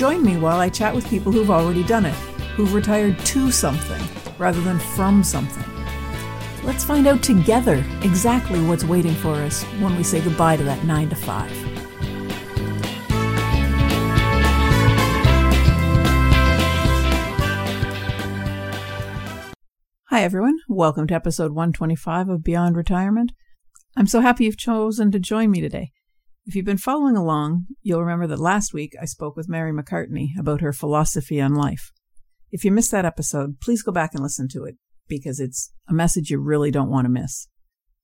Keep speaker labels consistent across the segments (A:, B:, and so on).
A: Join me while I chat with people who've already done it, who've retired to something rather than from something. Let's find out together exactly what's waiting for us when we say goodbye to that 9 to 5. Hi, everyone. Welcome to episode 125 of Beyond Retirement. I'm so happy you've chosen to join me today. If you've been following along, you'll remember that last week I spoke with Merri McCartney about her philosophy on life. If you missed that episode, please go back and listen to it because it's a message you really don't want to miss.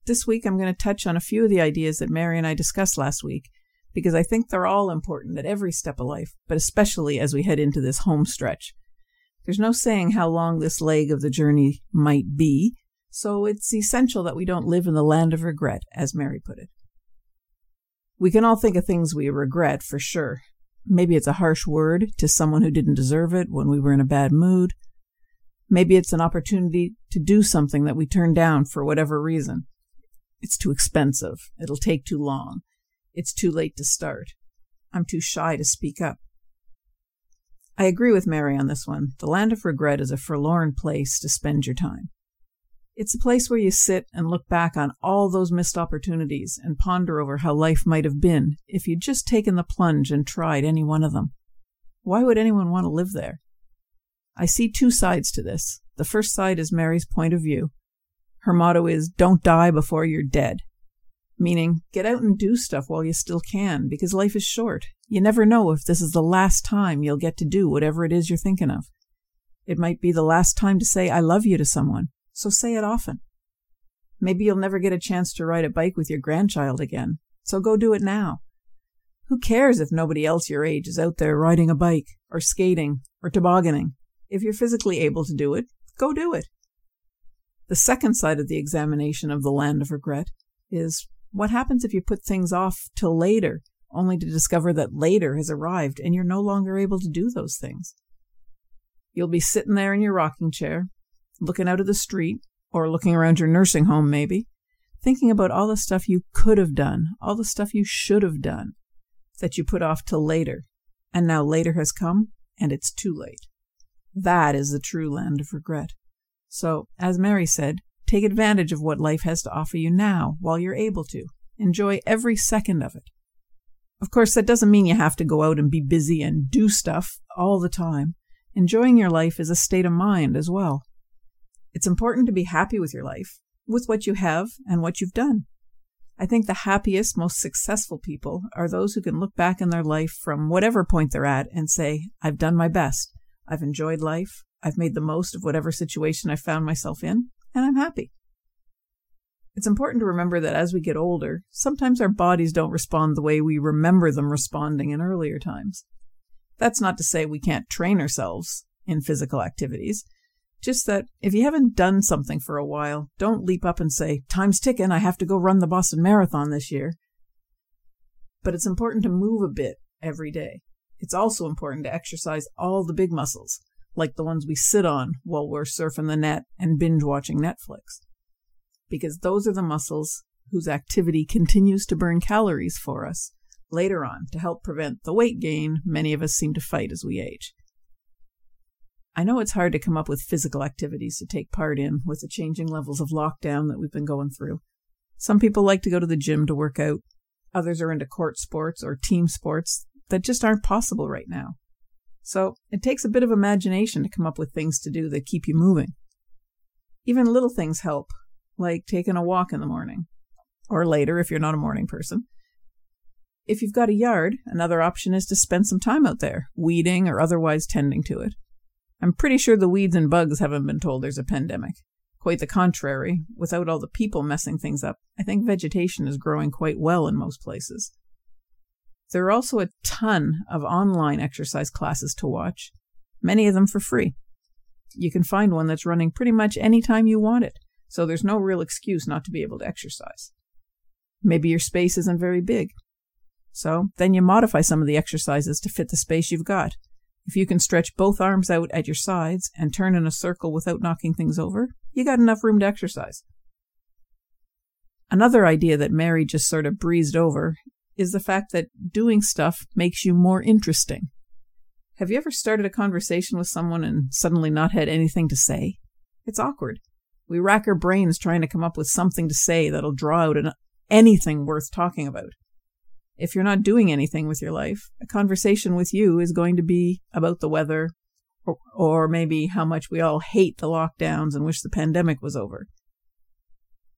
A: This week I'm going to touch on a few of the ideas that Merri and I discussed last week because I think they're all important at every step of life, but especially as we head into this home stretch. There's no saying how long this leg of the journey might be, so it's essential that we don't live in the land of regret, as Merri put it. We can all think of things we regret, for sure. Maybe it's a harsh word to someone who didn't deserve it when we were in a bad mood. Maybe it's an opportunity to do something that we turned down for whatever reason. It's too expensive. It'll take too long. It's too late to start. I'm too shy to speak up. I agree with Merri on this one. The land of regret is a forlorn place to spend your time. It's a place where you sit and look back on all those missed opportunities and ponder over how life might have been if you'd just taken the plunge and tried any one of them. Why would anyone want to live there? I see two sides to this. The first side is Merri's point of view. Her motto is, don't die before you're dead. Meaning, get out and do stuff while you still can, because life is short. You never know if this is the last time you'll get to do whatever it is you're thinking of. It might be the last time to say, I love you to someone so say it often. Maybe you'll never get a chance to ride a bike with your grandchild again, so go do it now. Who cares if nobody else your age is out there riding a bike, or skating, or tobogganing? If you're physically able to do it, go do it. The second side of the examination of the land of regret is what happens if you put things off till later, only to discover that later has arrived and you're no longer able to do those things? You'll be sitting there in your rocking chair, looking out of the street, or looking around your nursing home, maybe, thinking about all the stuff you could have done, all the stuff you should have done that you put off till later. And now later has come, and it's too late. That is the true land of regret. So, as Merri said, take advantage of what life has to offer you now while you're able to. Enjoy every second of it. Of course, that doesn't mean you have to go out and be busy and do stuff all the time. Enjoying your life is a state of mind as well. It's important to be happy with your life, with what you have and what you've done. I think the happiest, most successful people are those who can look back in their life from whatever point they're at and say, I've done my best. I've enjoyed life. I've made the most of whatever situation I found myself in, and I'm happy. It's important to remember that as we get older, sometimes our bodies don't respond the way we remember them responding in earlier times. That's not to say we can't train ourselves in physical activities. Just that if you haven't done something for a while, don't leap up and say, Time's ticking, I have to go run the Boston Marathon this year. But it's important to move a bit every day. It's also important to exercise all the big muscles, like the ones we sit on while we're surfing the net and binge watching Netflix. Because those are the muscles whose activity continues to burn calories for us later on to help prevent the weight gain many of us seem to fight as we age. I know it's hard to come up with physical activities to take part in with the changing levels of lockdown that we've been going through. Some people like to go to the gym to work out. Others are into court sports or team sports that just aren't possible right now. So it takes a bit of imagination to come up with things to do that keep you moving. Even little things help, like taking a walk in the morning, or later if you're not a morning person. If you've got a yard, another option is to spend some time out there, weeding or otherwise tending to it. I'm pretty sure the weeds and bugs haven't been told there's a pandemic. Quite the contrary, without all the people messing things up, I think vegetation is growing quite well in most places. There are also a ton of online exercise classes to watch. many of them for free. You can find one that's running pretty much any time you want it, so there's no real excuse not to be able to exercise. Maybe your space isn't very big. So then you modify some of the exercises to fit the space you've got. If you can stretch both arms out at your sides and turn in a circle without knocking things over, you got enough room to exercise. Another idea that Merri just sort of breezed over is the fact that doing stuff makes you more interesting. Have you ever started a conversation with someone and suddenly not had anything to say? It's awkward. We rack our brains trying to come up with something to say that'll draw out an, anything worth talking about. If you're not doing anything with your life, a conversation with you is going to be about the weather or, or maybe how much we all hate the lockdowns and wish the pandemic was over.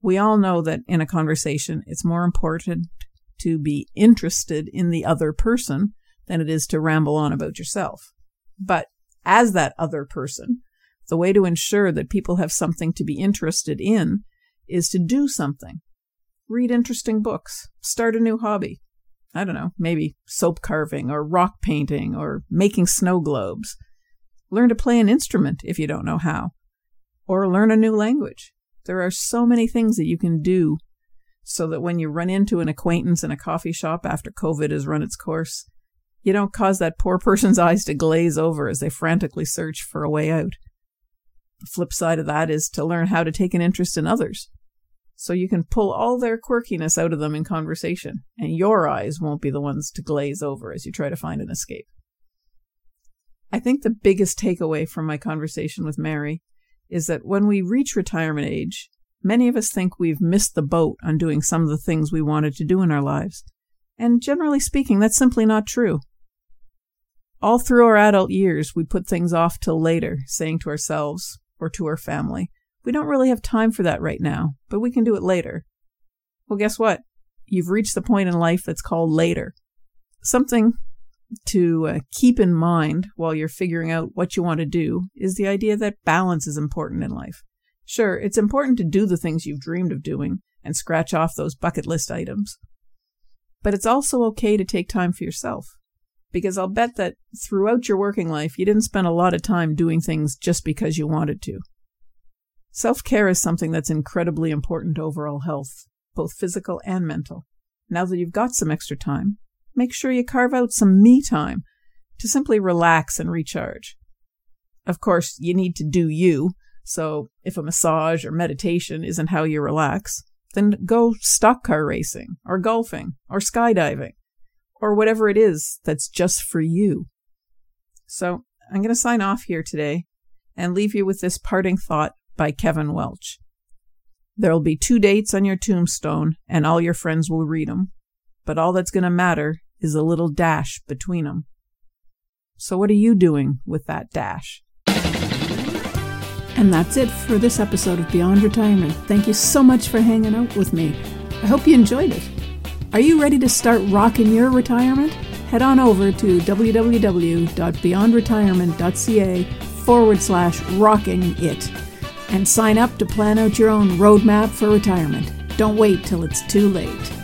A: We all know that in a conversation, it's more important to be interested in the other person than it is to ramble on about yourself. But as that other person, the way to ensure that people have something to be interested in is to do something. Read interesting books, start a new hobby. I don't know, maybe soap carving or rock painting or making snow globes. Learn to play an instrument if you don't know how, or learn a new language. There are so many things that you can do so that when you run into an acquaintance in a coffee shop after COVID has run its course, you don't cause that poor person's eyes to glaze over as they frantically search for a way out. The flip side of that is to learn how to take an interest in others. So you can pull all their quirkiness out of them in conversation, and your eyes won't be the ones to glaze over as you try to find an escape. I think the biggest takeaway from my conversation with Merri is that when we reach retirement age, many of us think we've missed the boat on doing some of the things we wanted to do in our lives. And generally speaking, that's simply not true. All through our adult years, we put things off till later, saying to ourselves or to our family, we don't really have time for that right now, but we can do it later. Well, guess what? You've reached the point in life that's called later. Something to uh, keep in mind while you're figuring out what you want to do is the idea that balance is important in life. Sure, it's important to do the things you've dreamed of doing and scratch off those bucket list items. But it's also okay to take time for yourself because I'll bet that throughout your working life, you didn't spend a lot of time doing things just because you wanted to. Self care is something that's incredibly important to overall health, both physical and mental. Now that you've got some extra time, make sure you carve out some me time to simply relax and recharge. Of course, you need to do you, so if a massage or meditation isn't how you relax, then go stock car racing or golfing or skydiving or whatever it is that's just for you. So I'm going to sign off here today and leave you with this parting thought by Kevin Welch. There'll be two dates on your tombstone, and all your friends will read 'em, but all that's going to matter is a little dash between 'em. So, what are you doing with that dash? And that's it for this episode of Beyond Retirement. Thank you so much for hanging out with me. I hope you enjoyed it. Are you ready to start rocking your retirement? Head on over to www.beyondretirement.ca forward slash rocking it and sign up to plan out your own roadmap for retirement. Don't wait till it's too late.